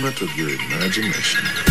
figment of your imagination.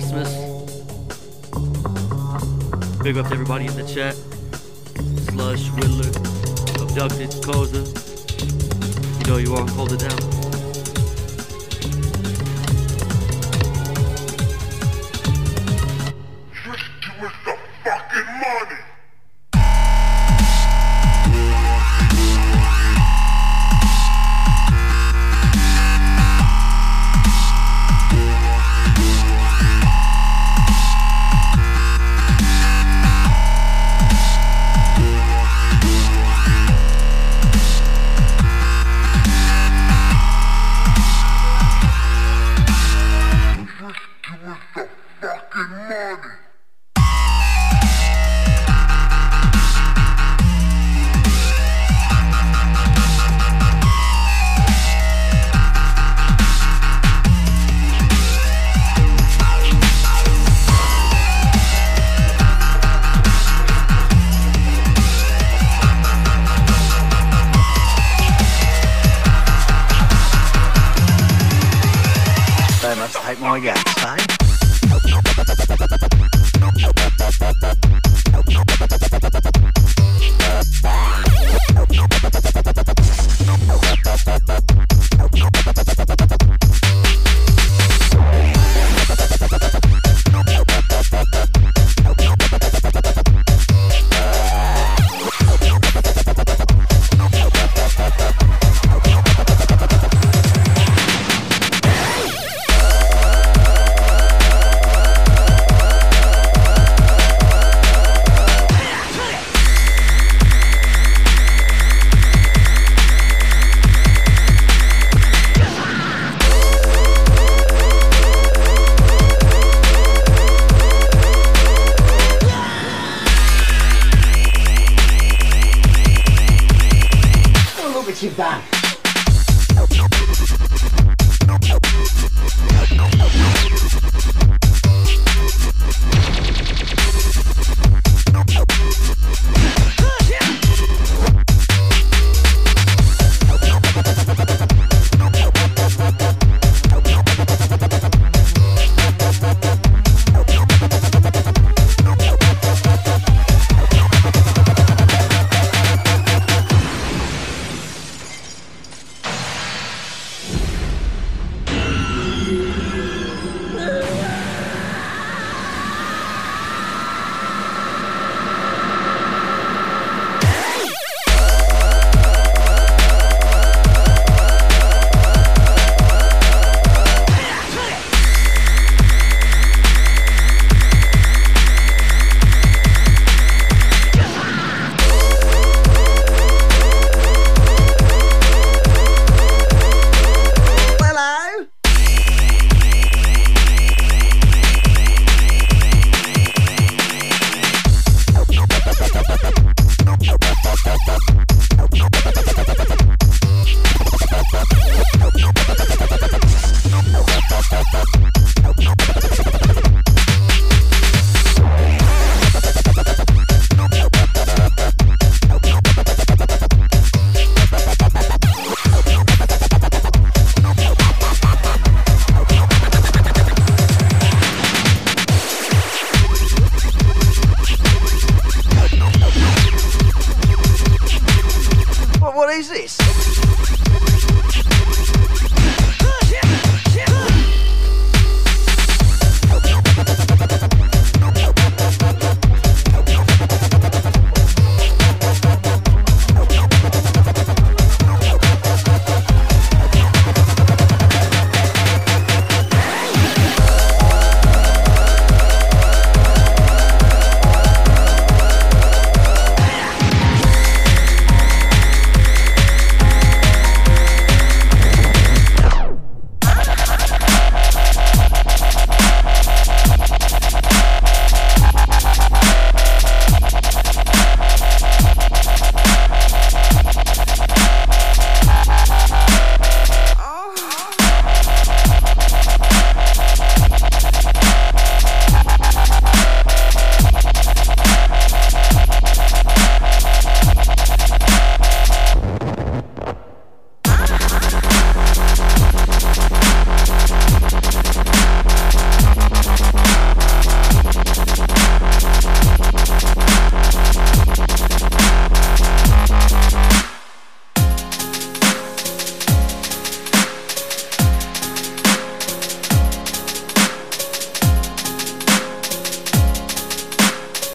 Christmas. Big up to everybody in the chat. Slush, Whittler, Abducted, Koza. You know you are. Hold it down.